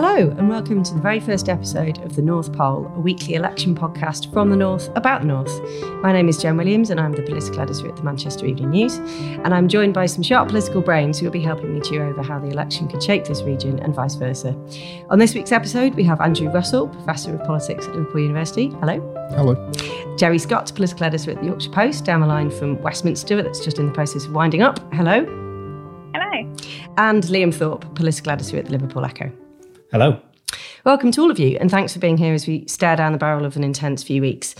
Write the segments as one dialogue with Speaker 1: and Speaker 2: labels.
Speaker 1: Hello, and welcome to the very first episode of The North Poll, a weekly election podcast from the North about the North. My name is Jen Williams, and I'm the political editor at the Manchester Evening News. And I'm joined by some sharp political brains who will be helping me chew over how the election could shape this region and vice versa. On this week's episode, we have Andrew Russell, Professor of Politics at Liverpool University. Hello.
Speaker 2: Hello.
Speaker 1: Jerry Scott, political editor at the Yorkshire Post, down the line from Westminster, that's just in the process of winding up. Hello.
Speaker 3: Hello.
Speaker 1: And Liam Thorpe, political editor at the Liverpool Echo.
Speaker 4: Hello.
Speaker 1: Welcome to all of you, and thanks for being here as we stare down the barrel of an intense few weeks.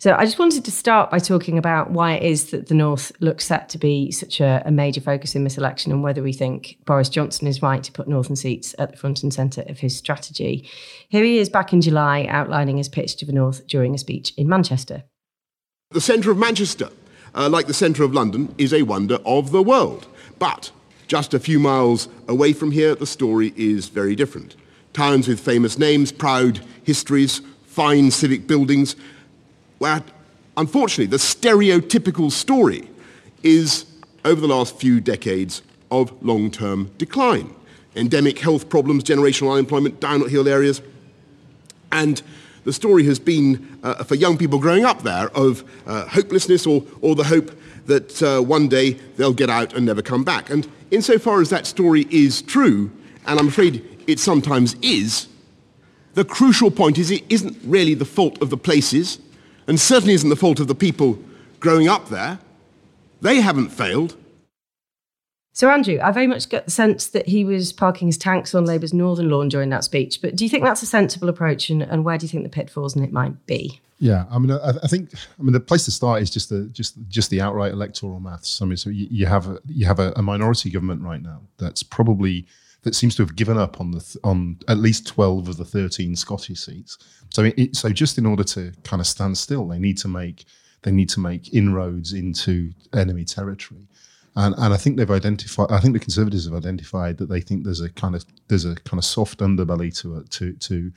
Speaker 1: So, I just wanted to start by talking about why it is that the North looks set to be such a, a, major focus in this election and whether we think Boris Johnson is right to put Northern seats at the front and centre of his strategy. Here he is back in July outlining his pitch to the North during a speech in Manchester.
Speaker 5: The centre of Manchester, uh, like the centre of London, is a wonder of the world. But just a few miles away from here, the story is very different towns with famous names, proud histories, fine civic buildings, where unfortunately the stereotypical story is over the last few decades of long-term decline. Endemic health problems, generational unemployment, downhill areas. And the story has been, uh, for young people growing up there, of uh, hopelessness or, or the hope that uh, one day they'll get out and never come back. And insofar as that story is true, and I'm afraid it sometimes is, the crucial point is it isn't really the fault of the places, and certainly isn't the fault of the people growing up there. They haven't failed.
Speaker 1: So, Andrew, I very much get the sense that he was parking his tanks on Labour's northern lawn during that speech. But do you think that's a sensible approach, and, and where do you think the pitfalls in it might be?
Speaker 2: Yeah, I mean, I, I, think, I mean, the place to start is just the just just the outright electoral maths. I mean, so you, you have a, you have a, a minority government right now that's probably that seems to have given up on the th- on at least twelve of the thirteen Scottish seats. So it, so just in order to kind of stand still, they need to make they need to make inroads into enemy territory. And, and I think they've identified. I think the Conservatives have identified that they think there's a kind of there's a kind of soft underbelly to it to to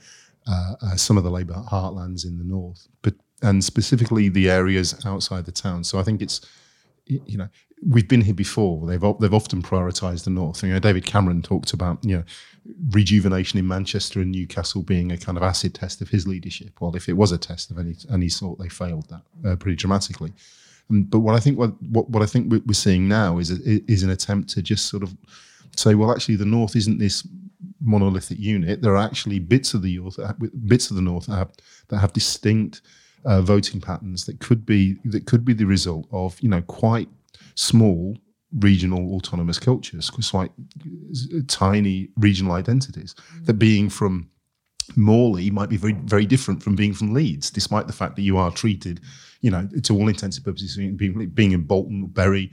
Speaker 2: uh, uh, some of the Labour heartlands in the north, but and specifically the areas outside the town. So I think it's you know we've been here before. They've they've often prioritised the north. You know, David Cameron talked about you know rejuvenation in Manchester and Newcastle being a kind of acid test of his leadership. Well, if it was a test of any any sort, they failed that uh, pretty dramatically. Um, but what I think what, what, what I think we're seeing now is a, is an attempt to just sort of say, well, actually, the north isn't this monolithic unit. There are actually bits of the north, bits of the north that have, that have distinct uh, voting patterns that could be that could be the result of you know quite small regional autonomous cultures, quite tiny regional identities. Mm. That being from Morley might be very very different from being from Leeds, despite the fact that you are treated, you know, to all intents and purposes, being, being in Bolton, Bury,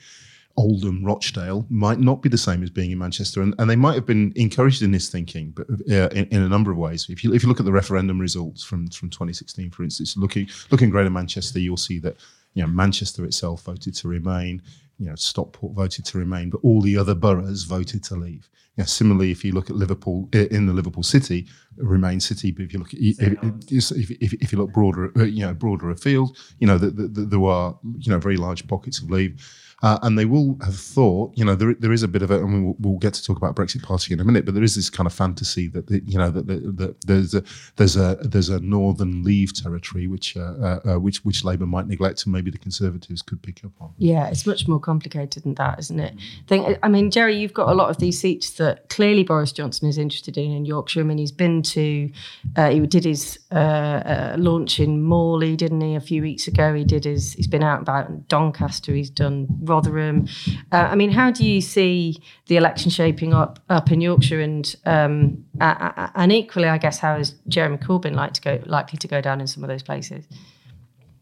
Speaker 2: Oldham, Rochdale might not be the same as being in Manchester, and, and they might have been encouraged in this thinking, but uh, in, in, a number of ways. If you if you look at the referendum results from from 2016, for instance, looking looking Greater Manchester, you'll see that you know Manchester itself voted to remain, you know Stockport voted to remain, but all the other boroughs voted to leave. You know, similarly, if you look at Liverpool in the Liverpool city, remain city. But if you look, at, if, if, if, you look broader, uh, you know, broader afield, you know, that the, the, there are you know very large pockets of leave. Uh, and they will have thought, you know, there, there is a bit of it, and we'll, we'll, get to talk about Brexit Party in a minute, but there is this kind of fantasy that, the, you know, that, that, that, there's a there's a there's a northern leave territory which uh, uh, uh, which which Labour might neglect, and maybe the Conservatives could pick up on.
Speaker 1: Yeah, it's much more complicated than that, isn't it? I think, I mean, Jerry, you've got a lot of these seats that clearly Boris Johnson is interested in in Yorkshire. I mean, he's been to, uh, he did his uh, launch in Morley, didn't he, a few weeks ago? He did his, he's been out about Doncaster. He's done Rotherham. Uh, I mean, how do you see the election shaping up up in Yorkshire, and um, and equally, I guess, how is Jeremy Corbyn like to go likely to go down in some of those places?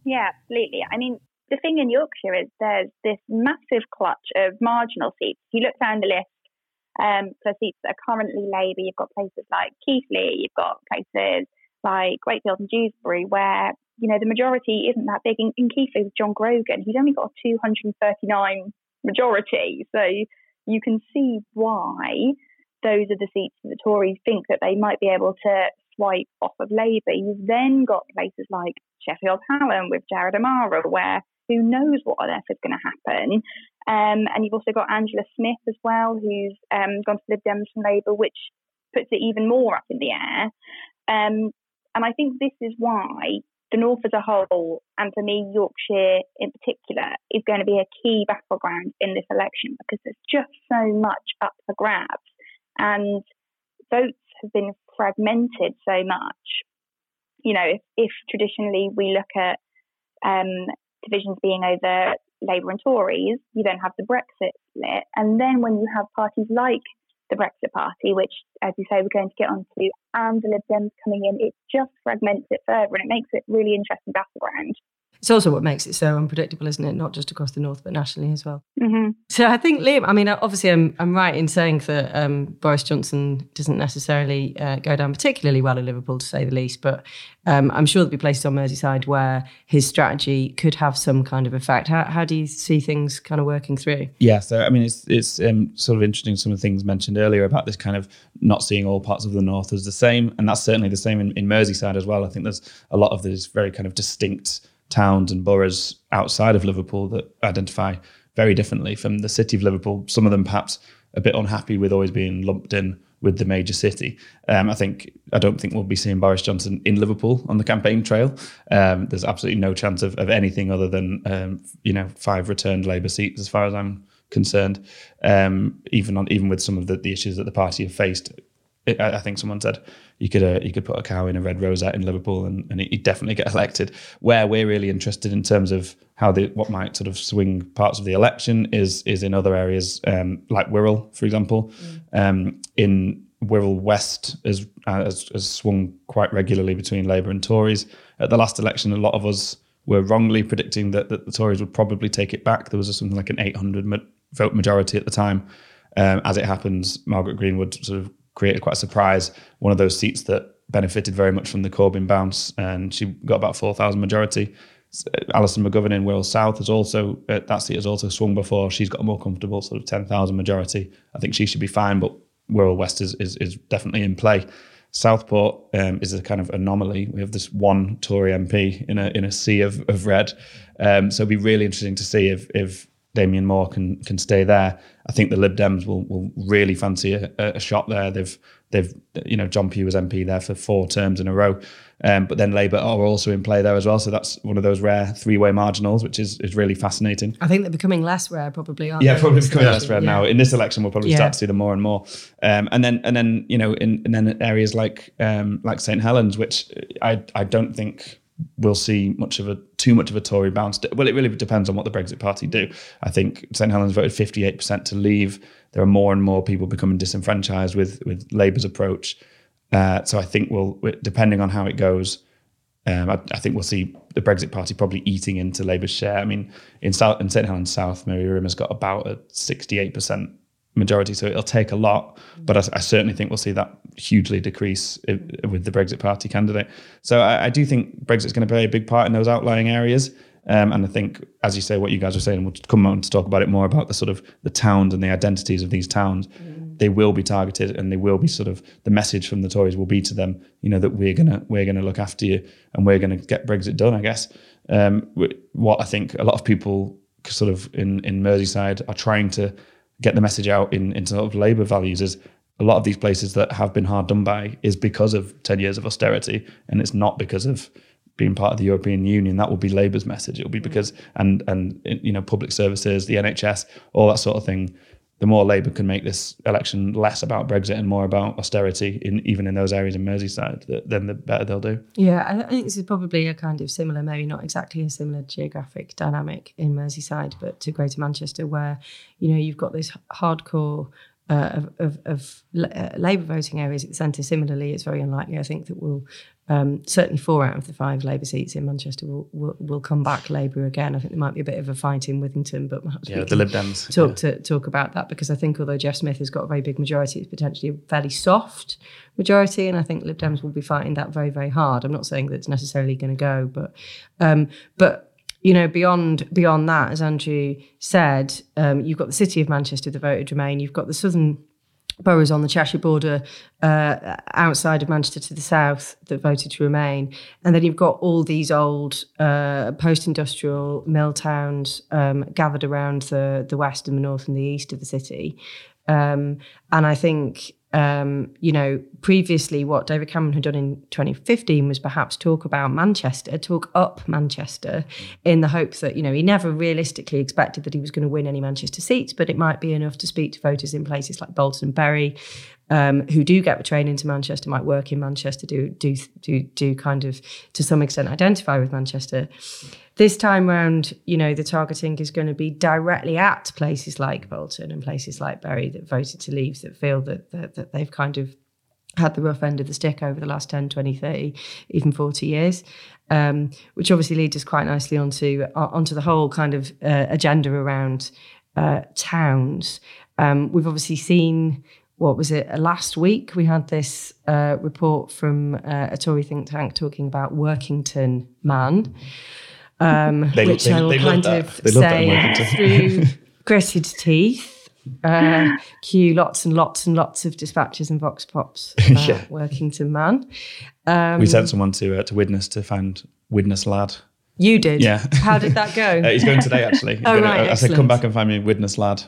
Speaker 3: Yeah, absolutely. I mean, the thing in Yorkshire is there's this massive clutch of marginal seats. If you look down the list um, for seats that are currently Labour, you've got places like Keighley, you've got places like Wakefield and Dewsbury, where you know the majority isn't that big. In, in Keighley with John Grogan, he's only got a 239 majority, so you can see why those are the seats that the Tories think that they might be able to swipe off of Labour. You've then got places like Sheffield Hallam with Jared O'Mara, where who knows what on earth is going to happen. Um, and you've also got Angela Smith as well, who's um, gone to Lib Dems from Labour, which puts it even more up in the air. Um, and I think this is why the North as a whole, and for me, Yorkshire in particular, is going to be a key battleground in this election because there's just so much up for grabs. And votes have been fragmented so much. You know, if, if traditionally we look at um, divisions being over Labour and Tories, you then have the Brexit split. And then when you have parties like the Brexit Party, which, as you say, we're going to get onto, and the Lib Dems coming in, it just fragments it further and it makes it really interesting battleground.
Speaker 1: It's also what makes it so unpredictable, isn't it? Not just across the north, but nationally as well.
Speaker 3: Mm-hmm.
Speaker 1: So I think Liam. I mean, obviously, I'm I'm right in saying that um, Boris Johnson doesn't necessarily uh, go down particularly well in Liverpool, to say the least. But um, I'm sure there'll be places on Merseyside where his strategy could have some kind of effect. How, how do you see things kind of working through?
Speaker 4: Yeah, so I mean, it's it's um, sort of interesting. Some of the things mentioned earlier about this kind of not seeing all parts of the north as the same, and that's certainly the same in, in Merseyside as well. I think there's a lot of these very kind of distinct towns and boroughs outside of Liverpool that identify very differently from the city of Liverpool. Some of them perhaps a bit unhappy with always being lumped in with the major city. Um, I think I don't think we'll be seeing Boris Johnson in Liverpool on the campaign trail. Um, there's absolutely no chance of, of anything other than um, you know five returned Labour seats, as far as I'm concerned. Um, even on even with some of the, the issues that the party have faced, I, I think someone said you could uh, you could put a cow in a red rosette in Liverpool and, and he'd definitely get elected. Where we're really interested in terms of how the what might sort of swing parts of the election is is in other areas um, like Wirral, for example. Mm. Um, in Wirral West has, has, has swung quite regularly between Labour and Tories. At the last election, a lot of us were wrongly predicting that, that the Tories would probably take it back. There was something like an 800 ma- vote majority at the time. Um, as it happens, Margaret Greenwood sort of created quite a surprise. One of those seats that benefited very much from the Corbyn bounce, and she got about four thousand majority. Alison McGovern in Wirral South has also uh, that seat has also swung before. She's got a more comfortable sort of ten thousand majority. I think she should be fine, but Wirral West is is, is definitely in play. Southport um, is a kind of anomaly. We have this one Tory MP in a in a sea of, of red. Um, so it'd be really interesting to see if if Damian Moore can can stay there. I think the Lib Dems will will really fancy a, a shot there. They've they've you know John Pugh was MP there for four terms in a row, um, but then Labour are also in play there as well. So that's one of those rare three way marginals, which is is really fascinating.
Speaker 1: I think they're becoming less rare, probably.
Speaker 4: yeah,
Speaker 1: they,
Speaker 4: probably becoming less rare yeah. now. In this election, we'll probably yeah. start to see them more and more. Um, and then and then you know in and then areas like um, like St Helens, which I I don't think we'll see much of a too much of a Tory bounce. Well, it really depends on what the Brexit Party do. I think St Helens voted 58% to leave. There are more and more people becoming disenfranchised with with Labour's approach. Uh, so I think we'll, depending on how it goes, um, I, I, think we'll see the Brexit Party probably eating into Labour's share. I mean, in South in St Helens South, Marie Rimmer's got about a 68% majority, so it'll take a lot. But I, I certainly think we'll see that hugely decrease if, with the Brexit Party candidate. So I, I do think Brexit's going to play a big part in those outlying areas. Um, and I think, as you say, what you guys are saying, we'll come on to talk about it more about the sort of the towns and the identities of these towns. Mm. They will be targeted, and they will be sort of the message from the Tories will be to them, you know, that we're gonna we're gonna look after you, and we're gonna get Brexit done. I guess um, what I think a lot of people sort of in in Merseyside are trying to get the message out in, in sort of labour values is a lot of these places that have been hard done by is because of 10 years of austerity and it's not because of being part of the European Union. That will be Labour's message. It'll be mm. because and and you know public services the NHS all that sort of thing the more Labour can make this election less about Brexit and more about austerity, in even in those areas in Merseyside, then the better they'll do.
Speaker 1: Yeah, I think this is probably a kind of similar, maybe not exactly a similar geographic dynamic in Merseyside, but to Greater Manchester, where you know you've got this hardcore uh, of, of, of uh, Labour voting areas at the centre. Similarly, it's very unlikely, I think, that we'll um, certainly four out of the five Labour seats in Manchester will, will, will, come back Labour again. I think there might be a bit of a fight in Withington, but
Speaker 4: yeah, the Lib Dems
Speaker 1: talk
Speaker 4: yeah.
Speaker 1: to talk about that because I think although Jeff Smith has got a very big majority, it's potentially a fairly soft majority, and I think Lib Dems will be fighting that very very hard. I'm not saying that it's necessarily going to go, but um, but you know, beyond beyond that, as Andrew said, um, you've got the city of Manchester that voted Remain. You've got the southern boroughs on the Cheshire border uh, outside of Manchester to the south that voted to remain. And then you've got all these old uh, post industrial mill towns um, gathered around the, the west and the north and the east of the city. Um, and I think um, you know, previously what David Cameron had done in 2015 was perhaps talk about Manchester, talk up Manchester in the hope that, you know, he never realistically expected that he was going to win any Manchester seats, but it might be enough to speak to voters in places like Bolton and Bury, um, who do get the train into Manchester, might work in Manchester, do do do do kind of to some extent identify with Manchester. This time round, you know, the targeting is going to be directly at places like Bolton and places like Bury that voted to leave, that feel that that, that they've kind of had the rough end of the stick over the last 10, 20, 30, even 40 years, um, which obviously leads us quite nicely onto uh, onto the whole kind of uh, agenda around uh, towns. Um, we've obviously seen what was it? Last week we had this uh, report from uh, a Tory think tank talking about Workington Man, um,
Speaker 4: They-
Speaker 1: which
Speaker 4: they-
Speaker 1: I will kind of
Speaker 4: They love that in
Speaker 1: say through gritted teeth. Uh, cue lots and lots and lots of dispatches and vox pops about
Speaker 4: Yeah.
Speaker 1: Workington Man. Um,
Speaker 4: we sent someone to uh, to Widnes to find Widnes lad.
Speaker 1: You did.
Speaker 4: Yeah.
Speaker 1: How did that go?
Speaker 4: Uh, he's going today, actually. He's
Speaker 1: Oh, right,
Speaker 4: I said, come back and find me Widnes lad.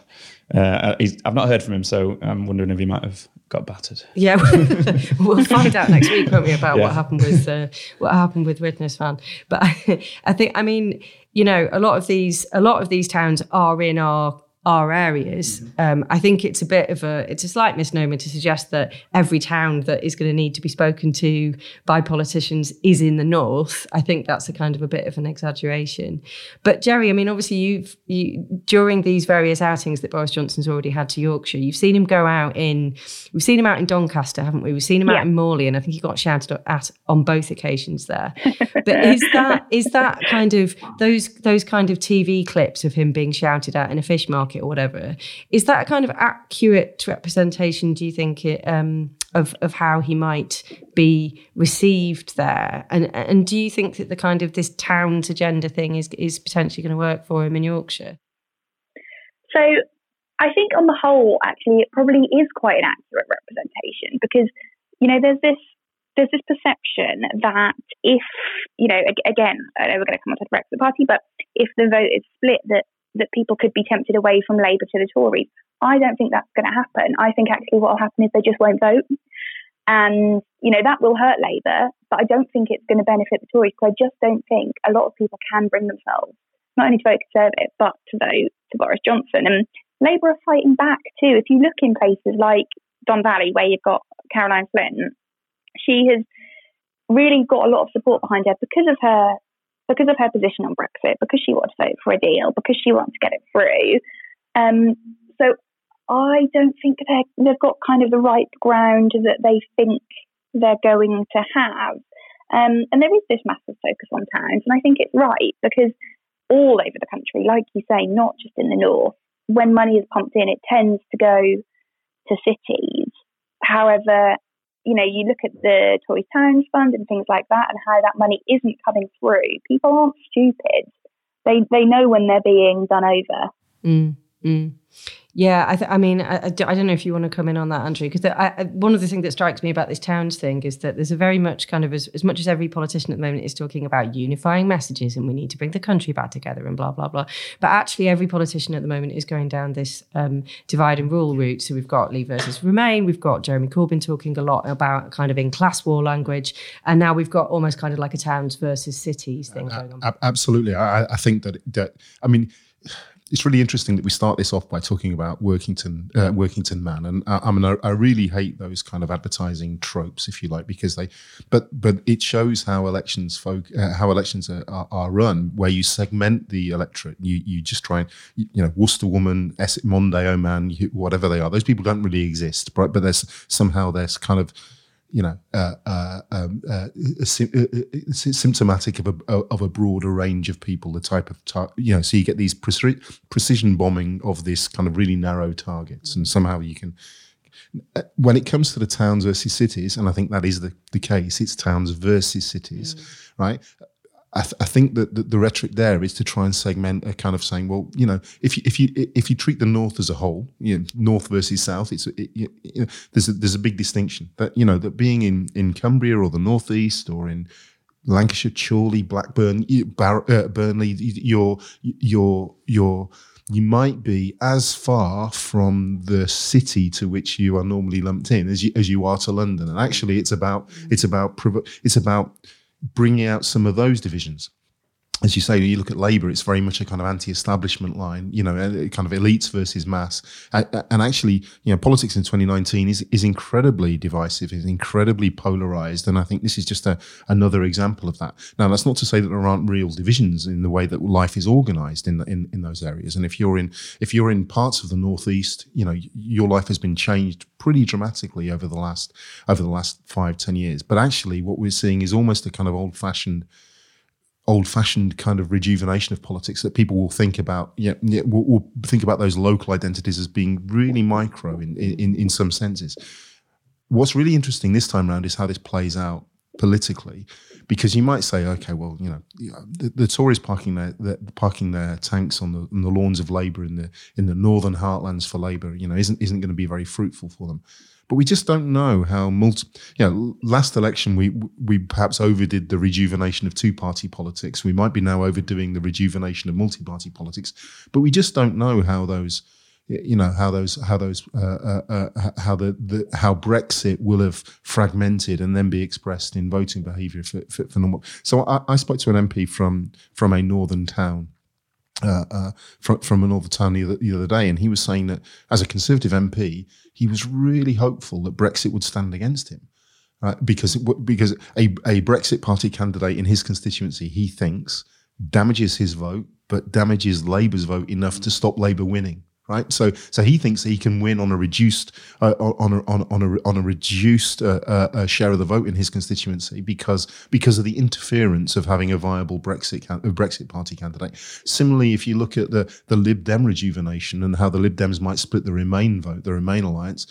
Speaker 4: Uh, he's, I've not heard from him, so I'm wondering if he might have got battered.
Speaker 1: Yeah, we'll find out next week, won't we, about
Speaker 4: Yeah.
Speaker 1: what happened with uh, what happened with Widnes Fan. But I, I think, I mean, you know, a lot of these, a lot of these towns are in our our areas. Um, I think it's a bit of a, it's a slight misnomer to suggest that every town that is going to need to be spoken to by politicians is in the north. I think that's a kind of a bit of an exaggeration. But Jerry, I mean, obviously, you've you during these various outings that Boris Johnson's already had to Yorkshire, you've seen him go out in, we've seen him out in Doncaster, haven't we? We've seen him out in Morley, and I think he got shouted at on both occasions there. But is that is that kind of those those kind of TV clips of him being shouted at in a fish market or whatever? Is that a kind of accurate representation? Do you think it, um, of of how he might be received there? And and do you think that the kind of this towns agenda thing is is potentially going to work for him in Yorkshire?
Speaker 3: So I think on the whole, actually, it probably is quite an accurate representation because, you know, there's this there's this perception that if, you know, again, I know we're going to come on to the Brexit Party, but if the vote is split, that that people could be tempted away from Labour to the Tories. I don't think that's going to happen. I think actually what will happen is they just won't vote. And, you know, that will hurt Labour, but I don't think it's going to benefit the Tories because I just don't think a lot of people can bring themselves not only to vote Conservative, but to vote to Boris Johnson. And Labour are fighting back too. If you look in places like Don Valley, where you've got Caroline Flint, she has really got a lot of support behind her because of her because of her position on Brexit, because she wants to vote for a deal, because she wants to get it through. Um, so I don't think they're, they've got kind of the right ground that they think they're going to have. Um, and there is this massive focus on towns, and I think it's right because all over the country, like you say, not just in the north, when money is pumped in, it tends to go to cities. However, you know, you look at the Tory Towns Fund and things like that, and how that money isn't coming through. People aren't stupid; they they know when they're being done over.
Speaker 1: Mm, mm. Yeah, I, th- I mean, I, I don't know if you want to come in on that, Andrew, because one of the things that strikes me about this towns thing is that there's a very much kind of as, as much as every politician at the moment is talking about unifying messages and we need to bring the country back together and blah blah blah, but actually every politician at the moment is going down this um, divide and rule route. So we've got Leave versus Remain, we've got Jeremy Corbyn talking a lot about kind of in class war language, and now we've got almost kind of like a towns versus cities thing going on.
Speaker 2: Absolutely. I, I think that that I mean, it's really interesting that we start this off by talking about Workington, uh, Workington Man, and I, I mean, I, I really hate those kind of advertising tropes, if you like, because they, but but it shows how elections folk, uh, how elections are, are, are run, where you segment the electorate, you you just try and you, know Worcester woman, Essex Mondeo man, whatever they are, those people don't really exist, but but there's somehow there's kind of you know, uh, uh, um, uh, uh, uh, symptomatic of a of a broader range of people. The type of tar- you know, so you get these preci- precision bombing of this kind of really narrow targets, and somehow you can. uh, When it comes to the towns versus cities, and I think that is the, the case, it's towns versus cities, right? I, th- I think that the, the rhetoric there is to try and segment a kind of saying, well, you know, if you if you if you treat the north as a whole, you know, north versus south, it's it, you know, there's a, there's a big distinction that you know that being in in Cumbria or the northeast or in Lancashire, Chorley, Blackburn, Bar- uh, Burnley, y- your your your you might be as far from the city to which you are normally lumped in as you as you are to London. And actually, it's about it's about it's about bringing out some of those divisions as you say, you look at Labour, it's very much a kind of anti-establishment line, you know, kind of elites versus mass. And actually, you know, politics in 2019 is is incredibly divisive, is incredibly polarized, and I think this is just a, another example of that. Now, that's not to say that there aren't real divisions in the way that life is organised in, in in those areas. And if you're in if you're in parts of the northeast, you know, your life has been changed pretty dramatically over the last over the last five ten years. But actually, what we're seeing is almost a kind of old-fashioned old fashioned kind of rejuvenation of politics that people will think about. Yeah, yeah will, will think about those local identities as being really micro in, in, in some senses. What's really interesting this time around is how this plays out politically, because you might say, okay, well, you know, the, the Tories parking their, their, parking their tanks on the, on the lawns of Labour in the in the northern heartlands for Labour, you know, isn't isn't going to be very fruitful for them. But we just don't know how multi. You know, last election we we perhaps overdid the rejuvenation of two party politics. We might be now overdoing the rejuvenation of multi party politics, but we just don't know how those you know how those how those uh, uh, uh, how the, the how Brexit will have fragmented and then be expressed in voting behaviour for, for, for, normal. So I, I, spoke to an MP from from a northern town. Uh, uh, from from a northern town the other, the other day, and he was saying that as a Conservative MP, he was really hopeful that Brexit would stand against him. Because because a, a Brexit party candidate in his constituency, he thinks, damages his vote, but damages Labour's vote enough to stop Labour winning right? So so he thinks he can win on a reduced uh, on a on, on a on a reduced uh, uh, uh, share of the vote in his constituency because because of the interference of having a viable Brexit Brexit party candidate. Similarly, if you look at the the Lib Dem rejuvenation and how the Lib Dems might split the Remain vote, the Remain alliance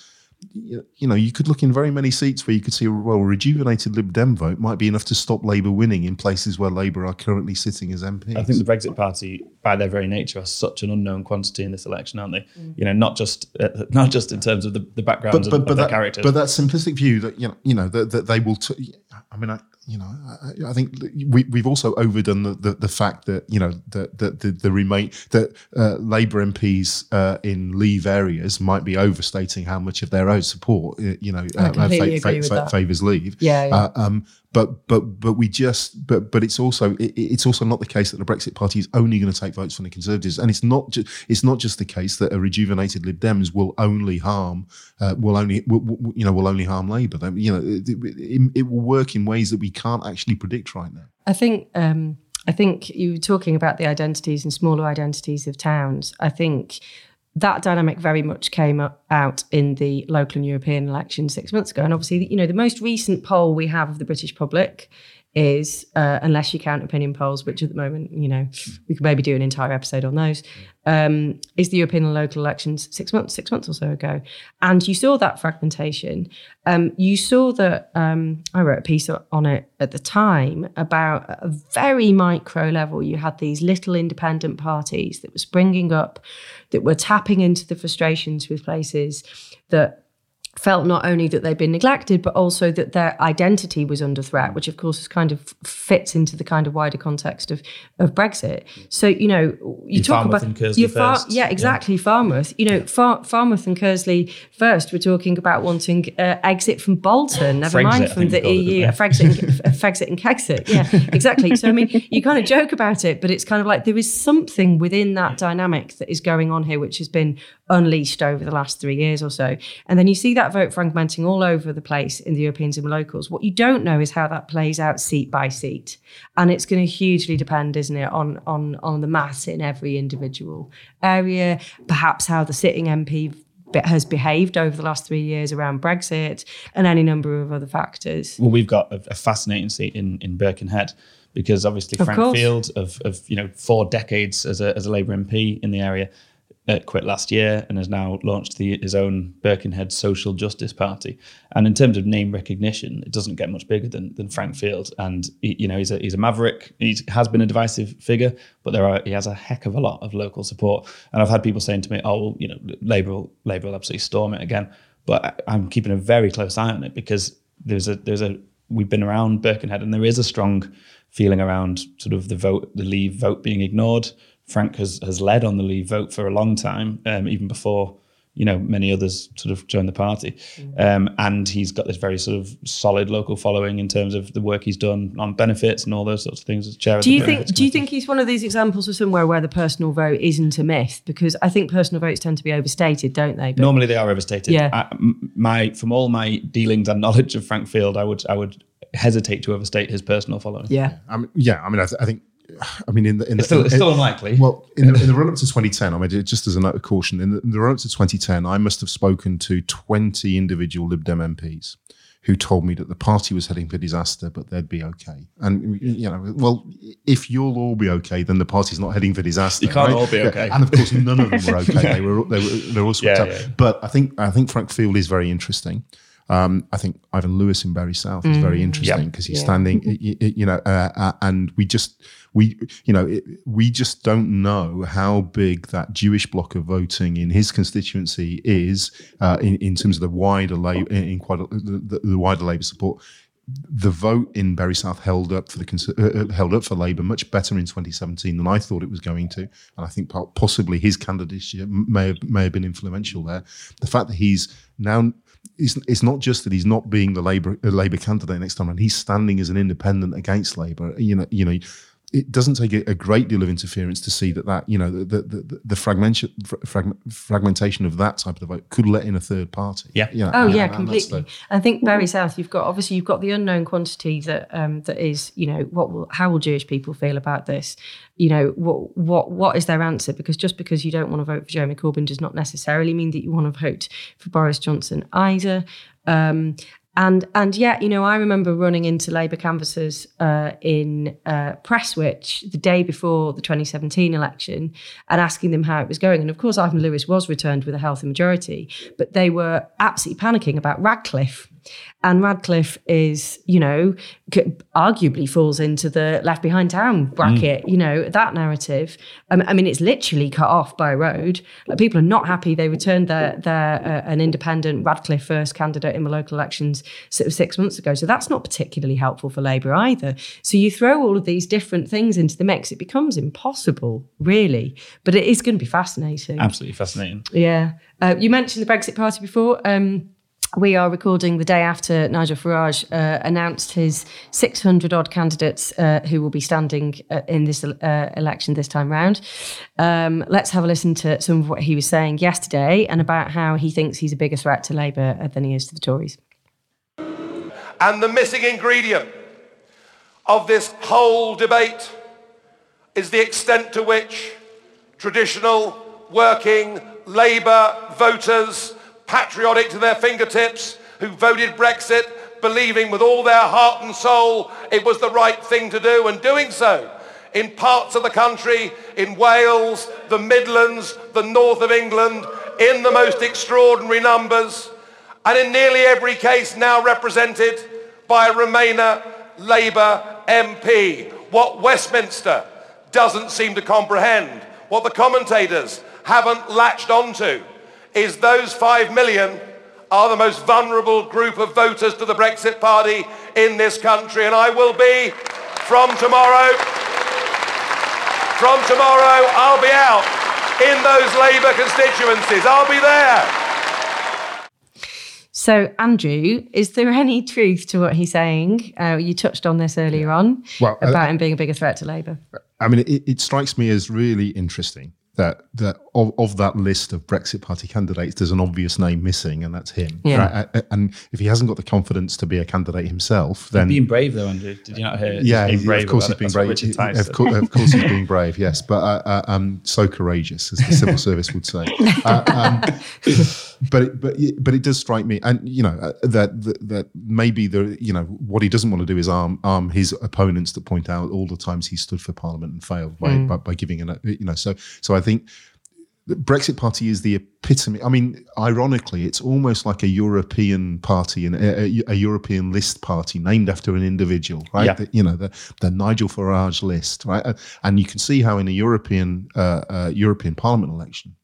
Speaker 2: you know, you could look in very many seats where you could see, well, a rejuvenated Lib Dem vote might be enough to stop Labour winning in places where Labour are currently sitting as MPs.
Speaker 4: I think the Brexit Party, by their very nature, are such an unknown quantity in this election, aren't they? Mm. You know, not just uh, not just in terms of the, the backgrounds but, but, of, but of
Speaker 2: that,
Speaker 4: characters,
Speaker 2: but that simplistic view that you know, you know that, that they will. T- I mean, I, you know, I, I, think we, we've also overdone the, the, the fact that you know that the, the, the remain that uh, Labour MPs uh, in Leave areas might be overstating how much of their own support uh, you know uh, fa- favours Leave.
Speaker 1: Yeah. yeah. Uh,
Speaker 2: um, but but but we just but but it's also it, it's also not the case that the Brexit Party is only going to take votes from the Conservatives, and it's not just it's not just the case that a rejuvenated Lib Dems will only harm uh, will only will, will, you know will only harm Labour. You know it, it, it, will work in ways that we can't actually predict right now.
Speaker 1: I think. Um, I think you were talking about the identities and smaller identities of towns. I think that dynamic very much came out in the local and European election six months ago. And obviously, you know, the most recent poll we have of the British public is, uh, unless you count opinion polls, which at the moment, you know, we could maybe do an entire episode on those, um, is the European and local elections six months, six months or so ago. And you saw that fragmentation. Um, you saw that um, I wrote a piece on it at the time about a very micro level. You had these little independent parties that were springing up, that were tapping into the frustrations with places that felt not only that they'd been neglected, but also that their identity was under threat, which of course is kind of fits into the kind of wider context of, of Brexit. So, you know, you talk
Speaker 4: Farnworth
Speaker 1: about
Speaker 4: your Far,
Speaker 1: yeah, exactly, yeah. Farnworth. You know, Far, Farnworth and Kearsley first, we're talking about wanting uh, exit from Bolton, never Frexit, mind from the EU, it, Frexit, and, Frexit and Kexit. Yeah, exactly. So, I mean, you kind of joke about it, but it's kind of like there is something within that dynamic that is going on here, which has been unleashed over the last three years or so. And then you see that vote fragmenting all over the place in the Europeans and locals. What you don't know is how that plays out seat by seat. And it's going to hugely depend, isn't it, on, on, on the mass in every individual area, perhaps how the sitting MP has behaved over the last three years around Brexit and any number of other factors.
Speaker 4: Well, we've got a, a fascinating seat in, in Birkenhead because obviously of Frank course. Field of, of you know four decades as a, as a Labour MP in the area quit last year and has now launched the, his own Birkenhead Social Justice Party. And in terms of name recognition, it doesn't get much bigger than, than Frank Field. And he, you know he's a he's a maverick. He has been a divisive figure, but there are he has a heck of a lot of local support. And I've had people saying to me, "Oh, well, you know, Labour Labour will absolutely storm it again." But I'm keeping a very close eye on it because there's a there's a we've been around Birkenhead and there is a strong feeling around sort of the vote, the Leave vote being ignored Frank has has led on the Leave vote for a long time, um, even before you know many others sort of joined the party, um, and he's got this very sort of solid local following in terms of the work he's done on benefits and all those sorts of things as chair.
Speaker 1: Do you think? Do you think he's one of these examples of somewhere where the personal vote isn't a myth? Because I think personal votes tend to be overstated, don't they? But
Speaker 4: Normally they are overstated.
Speaker 1: Yeah.
Speaker 4: I, m- my from all my dealings and knowledge of Frank Field, I would I would hesitate to overstate his personal following.
Speaker 1: yeah,
Speaker 2: I mean, yeah, I mean, I, th- I think, I mean, in the in
Speaker 4: It's
Speaker 2: the,
Speaker 4: still, it's
Speaker 2: in-
Speaker 4: still unlikely.
Speaker 2: Well, in the, in the run up to 2010, I mean, just as a note of caution, in the, in the run up to 2010, I must have spoken to 20 individual Lib Dem MPs who told me that the party was heading for disaster, but they'd be okay. And you know, well, if you'll all be okay, then the party's not heading for disaster.
Speaker 4: You can't
Speaker 2: right?
Speaker 4: all be
Speaker 2: Yeah,
Speaker 4: okay.
Speaker 2: And of course, none of them were okay. They were they were they were all swept
Speaker 4: Yeah,
Speaker 2: up.
Speaker 4: yeah.
Speaker 2: But I think I think Frank Field is very interesting. Um, I think Ivan Lewis in Bury South is very interesting because he's
Speaker 1: Yeah.
Speaker 2: standing, y- y- you know, uh, uh, and we just we you know it, we just don't know how big that Jewish block of voting in his constituency is uh, in in terms of the wider in, in quite a, the, the wider Labour support. The vote in Bury South held up for the uh, uh, held up for Labour much better in 2017 than I thought it was going to, and I think possibly his candidacy may have may have been influential there. The fact that he's now it's, it's not just that he's not being the Labour uh, Labour candidate next time, and he's standing as an independent against Labour. You know, you know, it doesn't take a, a great deal of interference to see that that you know the the, the, the fragmentation frag, fragmentation of that type of vote could let in a third party.
Speaker 4: Yeah.
Speaker 2: You know,
Speaker 1: Oh
Speaker 2: and-
Speaker 1: yeah,
Speaker 2: and that's the-
Speaker 1: completely. I think Bury South, you've got obviously you've got the unknown quantity that um, that is, you know, what will how will Jewish people feel about this? You know, what what what is their answer? Because just because you don't want to vote for Jeremy Corbyn does not necessarily mean that you want to vote for Boris Johnson either. Um, and and yeah, you know, I remember running into Labour canvassers uh, in uh, Prestwich the day before the 2017 election and asking them how it was going. And of course, Ivan Lewis was returned with a healthy majority, but they were absolutely panicking about Radcliffe. And Radcliffe is, you know, arguably falls into the left behind town bracket, you know, that narrative. Um, I mean, it's literally cut off by a road. Like people are not happy. They returned their, their uh, an independent Radcliffe first candidate in the local elections sort of six months ago. So that's not particularly helpful for Labour either. So you throw all of these different things into the mix, it becomes impossible, really. But it is going to be fascinating.
Speaker 4: Absolutely fascinating.
Speaker 1: Yeah. Uh, you mentioned the Brexit Party before. Um, we are recording the day after Nigel Farage uh, announced his 600 odd candidates uh, who will be standing uh, in this uh, election this time round. Um, let's have a listen to some of what he was saying yesterday and about how he thinks he's a bigger threat to Labour uh, than he is to the Tories.
Speaker 6: And the missing ingredient of this whole debate is the extent to which traditional working Labour voters, patriotic to their fingertips, who voted Brexit, believing with all their heart and soul it was the right thing to do and doing so in parts of the country, in Wales, the Midlands, the north of England, in the most extraordinary numbers, and in nearly every case now represented by a Remainer Labour MP. What Westminster doesn't seem to comprehend, what the commentators haven't latched onto, is those five million are the most vulnerable group of voters to the Brexit Party in this country. And I will be, from tomorrow, from tomorrow, I'll be out in those Labour constituencies. I'll be there.
Speaker 1: So, Andrew, is there any truth to what he's saying? Uh, you touched on this earlier on
Speaker 2: Well, uh,
Speaker 1: about him being a bigger threat to Labour.
Speaker 2: I mean, it, it strikes me as really interesting that that of, of that list of Brexit Party candidates, there's an obvious name missing, and that's him.
Speaker 1: Yeah.
Speaker 2: Right? And if he hasn't got the confidence to be a candidate himself, then
Speaker 4: Being brave though, Andrew. Did you not hear?
Speaker 2: yeah,
Speaker 4: being
Speaker 2: he-
Speaker 4: brave
Speaker 2: of course he's being brave. Of,
Speaker 4: said.
Speaker 2: course, of course he's being brave. Yes, but uh, uh, um, so courageous, as the civil service would say. Uh, um, but it, but it- but it does strike me, and you know uh, that, that that maybe the you know what he doesn't want to do is arm arm his opponents that point out all the times he stood for Parliament and failed by by, by giving an you know so so I think the Brexit Party is the epitome. I mean, ironically, it's almost like a European party and a, a, European list party named after an individual, right?
Speaker 4: Yeah.
Speaker 2: The- you know, the, the Nigel Farage list, right? Uh, And you can see how in a European uh, uh, European Parliament election,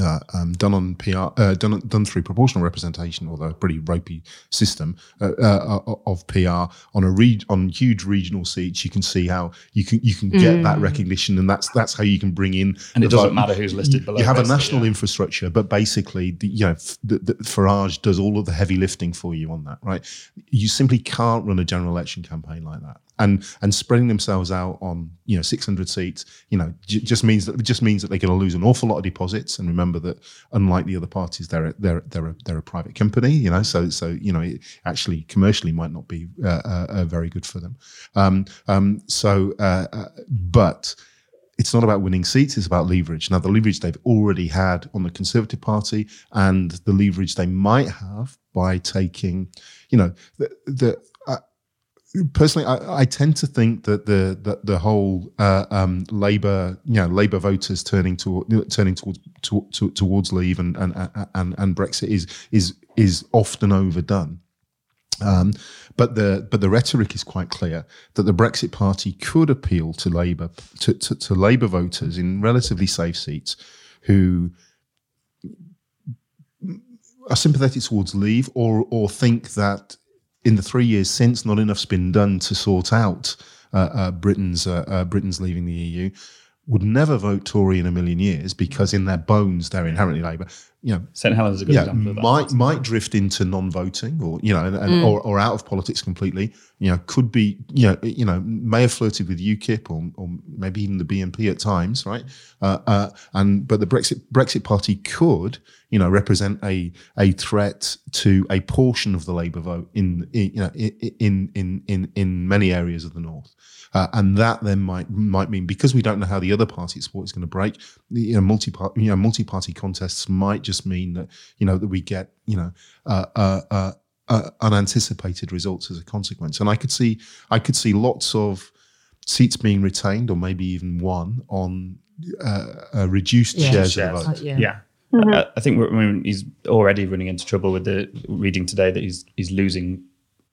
Speaker 2: uh, um, done on PR, uh, done done through proportional representation, although a pretty ropey system uh, uh, of PR on a re- on huge regional seats. You can see how you can you can get mm. that recognition, and that's that's how you can bring in.
Speaker 4: And it doesn't matter who's listed below.
Speaker 2: You have a national yeah. infrastructure, but basically, the, you know, the, the, Farage does all of the heavy lifting for you on that. Right? You simply can't run a general election campaign like that and and spreading themselves out on you know 600 seats you know j- just means that just means that they're going to lose an awful lot of deposits and remember that unlike the other parties they're they're they're a, they're a private company you know so so you know it actually commercially might not be uh, uh, uh very good for them um, um, so uh, uh, but it's not about winning seats, it's about leverage. Now, the leverage they've already had on the Conservative Party and the leverage they might have by taking, you know, the, the personally, I, I, tend to think that the the, the whole uh, um, Labour, you know, Labour voters turning to turning towards to, to, towards Leave and, and and and Brexit is is is often overdone. Um, but the but the rhetoric is quite clear that the Brexit Party could appeal to Labour to, to, to Labour voters in relatively safe seats who are sympathetic towards Leave or or think that in the three years since, not enough's been done to sort out uh, uh, Britain's uh, uh, Britain's leaving the EU. Would never vote Tory in a million years because in their bones they're inherently Labour. You know,
Speaker 4: St Helens is a good yeah, example.
Speaker 2: Might might drift into non-voting or you know, and, mm. or, or out of politics completely. You know, could be you know, you know, may have flirted with UKIP or, or maybe even the BNP at times, right? Uh, uh, and but the Brexit Brexit Party could you know, represent a a threat to a portion of the Labour vote in, in you know in in in in many areas of the north. Uh, and that then might might mean because we don't know how the other party support is going to break, you know, multi party you know multi party contests might just mean that you know that we get you know uh, uh, uh, uh, unanticipated results as a consequence. And I could see I could see lots of seats being retained or maybe even won on uh, reduced yeah, shares, shares, of the vote.
Speaker 4: yeah. yeah. Mm-hmm. I, I, think I mean, he's already running into trouble with the reading today that he's he's losing,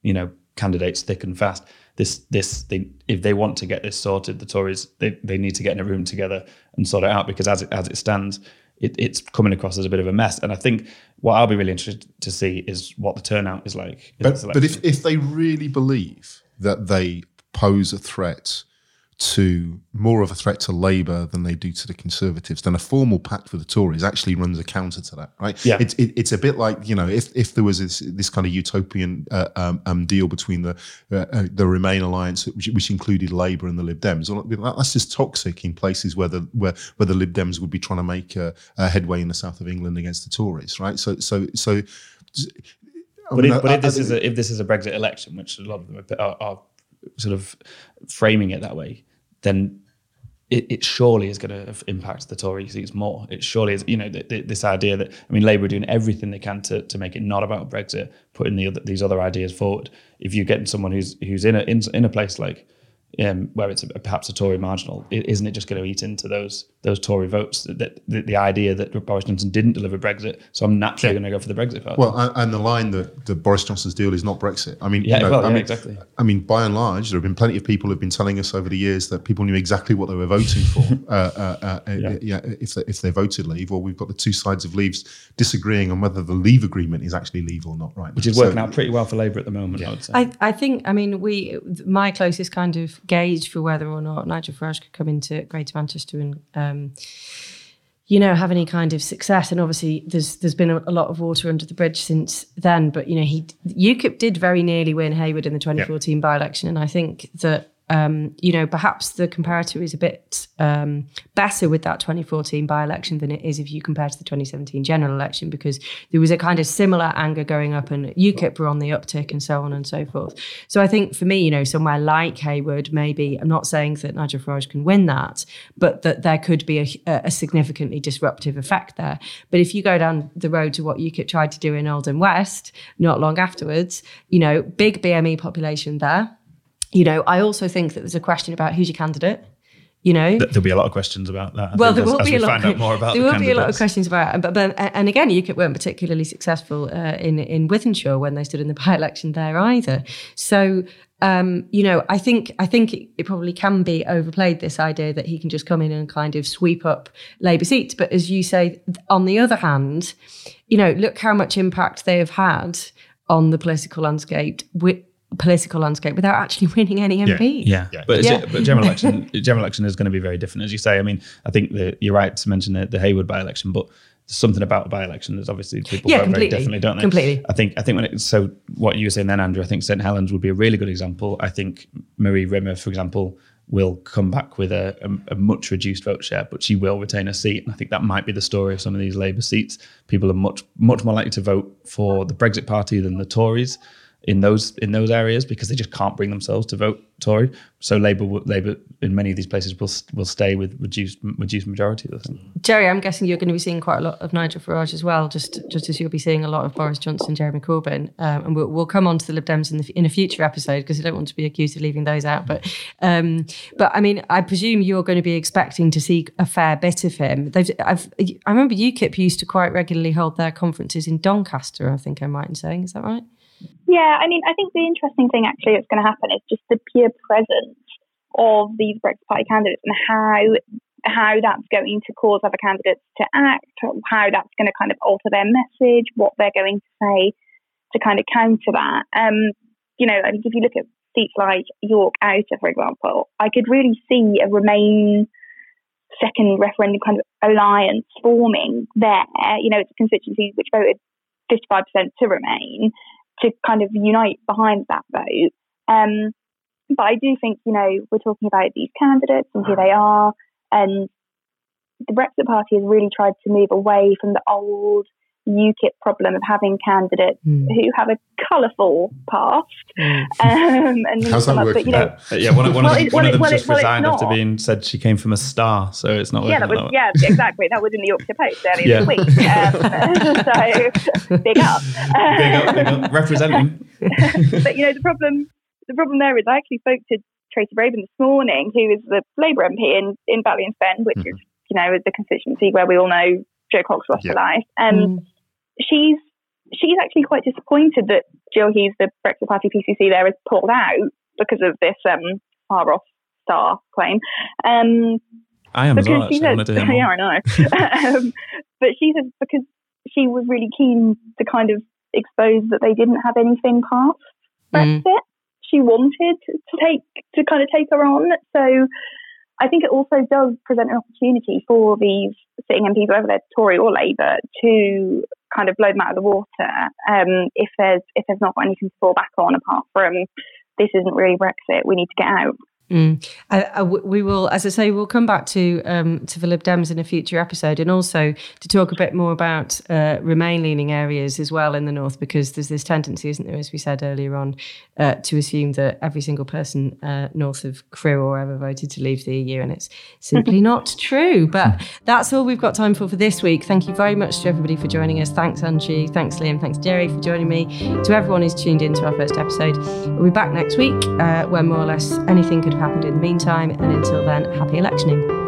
Speaker 4: you know, candidates thick and fast. This this they, if they want to get this sorted, the Tories they, they need to get in a room together and sort it out because as it as it stands, it, it's coming across as a bit of a mess. And I think what I'll be really interested to see is what the turnout is like.
Speaker 2: But, but if if they really believe that they pose a threat to more of a threat to Labour than they do to the Conservatives, then a formal pact for the Tories actually runs a counter to that, right?
Speaker 4: Yeah.
Speaker 2: It's it, it's a bit like you know if if there was this, this kind of utopian uh, um, um, deal between the uh, uh, the Remain alliance, which, which included Labour and the Lib Dems, well, that's just toxic in places where the where where the Lib Dems would be trying to make a, a headway in the south of England against the Tories, right? So so so.
Speaker 4: I but, mean, if, but I, if, this I, is a, if this is a Brexit election, which a lot of them are, are sort of framing it that way, then it, it, surely is going to impact the Tory seats more. It surely is, you know, th- th- this idea that I mean, Labour are doing everything they can to, to make it not about Brexit, putting the other, these other ideas forward. If you're getting someone who's who's in a in, in a place like um, where it's a, perhaps a Tory marginal, isn't it just going to eat into those those Tory votes? That the, the, idea that Boris Johnson didn't deliver Brexit, so I'm naturally yeah. going to go for the Brexit party.
Speaker 2: Well, and the line that the Boris Johnson's deal is not Brexit. I mean,
Speaker 4: yeah, you know, well,
Speaker 2: I
Speaker 4: yeah,
Speaker 2: mean,
Speaker 4: exactly.
Speaker 2: I mean, by and large, there have been plenty of people who've been telling us over the years that people knew exactly what they were voting for. uh, uh, uh, uh, yeah. yeah. if they, if they voted Leave, or we've got the two sides of Leaves disagreeing on whether the Leave agreement is actually Leave or not. Right,
Speaker 4: which is working so, out pretty well for Labour at the moment. I would say.
Speaker 1: I, I think. I mean, we my closest kind of gauge for whether or not Nigel Farage could come into Greater Manchester and, um, you know, have any kind of success. And obviously, there's there's been a, a, lot of water under the bridge since then. But you know, he UKIP did very nearly win Heywood in the 2014 yep. by-election, and I think that um, you know, perhaps the comparator is a bit um, better with that 2014 by election than it is if you compare to the 2017 general election, because there was a kind of similar anger going up and UKIP were on the uptick and so on and so forth. So I think for me, you know, somewhere like Heywood, maybe, I'm not saying that Nigel Farage can win that, but that there could be a, a significantly disruptive effect there. But if you go down the road to what UKIP tried to do in Oldham West, not long afterwards, you know, big BME population there you know, I also think that there's a question about who's your candidate. You know,
Speaker 4: There'll be a lot of questions about that. I
Speaker 1: well, there
Speaker 4: as-
Speaker 1: will
Speaker 4: as
Speaker 1: be a lot.
Speaker 4: find out more about
Speaker 1: there
Speaker 4: the
Speaker 1: will be a lot of questions about. But, but and again, UKIP weren't particularly successful uh, in in Wythenshawe when they stood in the by-election there either. So. Um, you know, I think I think it, it probably can be overplayed this idea that he can just come in and kind of sweep up Labour seats. But as you say, on the other hand, you know, look how much impact they have had on the political landscape with political landscape without actually winning any MP.
Speaker 4: Yeah,
Speaker 2: Yeah.
Speaker 4: but, it's-
Speaker 1: Yeah.
Speaker 4: but general election, general election is going to be very different, as you say. I mean, I think that you're right to mention the, the Heywood by-election, but there's something about a by-election that's obviously people
Speaker 1: Yeah,
Speaker 4: vote very
Speaker 1: completely.
Speaker 4: differently, don't they?
Speaker 1: Completely.
Speaker 4: I think I think when it so what you were saying then, Andrew, I think St Helens would be a really good example. I think Marie Rimmer, for example, will come back with a, a, a much reduced vote share, but she will retain a seat. And I think that might be the story of some of these Labour seats. People are much much more likely to vote for the Brexit Party than the Tories in those in those areas because they just can't bring themselves to vote Tory. So Labour Labour in many of these places will will stay with reduced reduced majorities. I think.
Speaker 1: Jerry, I'm guessing you're going to be seeing quite a lot of Nigel Farage as well, just just as you'll be seeing a lot of Boris Johnson, Jeremy Corbyn, um, and we'll, we'll come on to the Lib Dems in, the, in a future episode because I don't want to be accused of leaving those out. But um, but I mean, I presume you're going to be expecting to see a fair bit of him. They've, I've, I remember UKIP used to quite regularly hold their conferences in Doncaster. I think I'm right in saying, is that right?
Speaker 3: Yeah, I mean, I think the interesting thing actually that's going to happen is just the pure presence of these Brexit Party candidates and how how that's going to cause other candidates to act, how that's going to kind of alter their message, what they're going to say to kind of counter that. Um, you know, I think if you look at seats like York Outer, for example, I could really see a Remain second referendum kind of alliance forming there. You know, it's a constituency which voted 55% to Remain to kind of unite behind that vote. Um, but I do think, you know, we're talking about these candidates and who they are, and the Brexit Party has really tried to move away from the old UKIP problem of having candidates
Speaker 1: Hmm.
Speaker 3: who have a colourful past.
Speaker 1: Mm.
Speaker 3: Um, and
Speaker 2: How's that
Speaker 3: but,
Speaker 2: working?
Speaker 3: you know,
Speaker 4: Uh, yeah, one, of- one,
Speaker 3: Well,
Speaker 4: of,
Speaker 3: it-
Speaker 4: one
Speaker 3: well,
Speaker 4: of them
Speaker 3: well,
Speaker 4: just
Speaker 3: well,
Speaker 4: resigned after being said she came from a star, so it's not.
Speaker 3: yeah, that was
Speaker 4: like
Speaker 3: yeah, exactly. That was in the Yorkshire Post earlier
Speaker 4: Yeah.
Speaker 3: this week. Um, so big up.
Speaker 4: Big up, big up, representing.
Speaker 3: but you know the problem the problem there is I actually spoke to Tracy Brabin this morning, who is the Labour MP in, in Batley and Spen, which is you know is the constituency where we all know Jo Cox lost
Speaker 2: Yeah.
Speaker 3: her life. And she's she's actually quite disappointed that Jill Hughes, the Brexit Party PPC there, has pulled out because of this um, far off star claim. Um,
Speaker 4: I am as
Speaker 3: because
Speaker 4: well.
Speaker 3: she
Speaker 4: Actually, I
Speaker 3: says,
Speaker 4: wanted to hear more.
Speaker 3: yeah, I know. um, but she says because she was really keen to kind of expose that they didn't have anything past
Speaker 1: Mm.
Speaker 3: Brexit. She wanted to take to kind of take her on. So I think it also does present an opportunity for these sitting MPs, whether they're Tory or Labour, to kind of blow them out of the water um, if there's if there's not anything to fall back on apart from this isn't really Brexit. We need to get out.
Speaker 1: Mm. I, I we will, as I say, we'll come back to um, to the Lib Dems in a future episode, and also to talk a bit more about uh, Remain-leaning areas as well in the north, because there's this tendency, isn't there, as we said earlier on, uh, to assume that every single person uh, north of Crewe or ever voted to leave the EU, and it's simply not true. But that's all we've got time for for this week. Thank you very much to everybody for joining us. Thanks, Andy. Thanks, Liam. Thanks, Jerry, for joining me. To everyone who's tuned in to our first episode, we'll be back next week, uh, where more or less anything could happened in the meantime. And until then, happy electioning.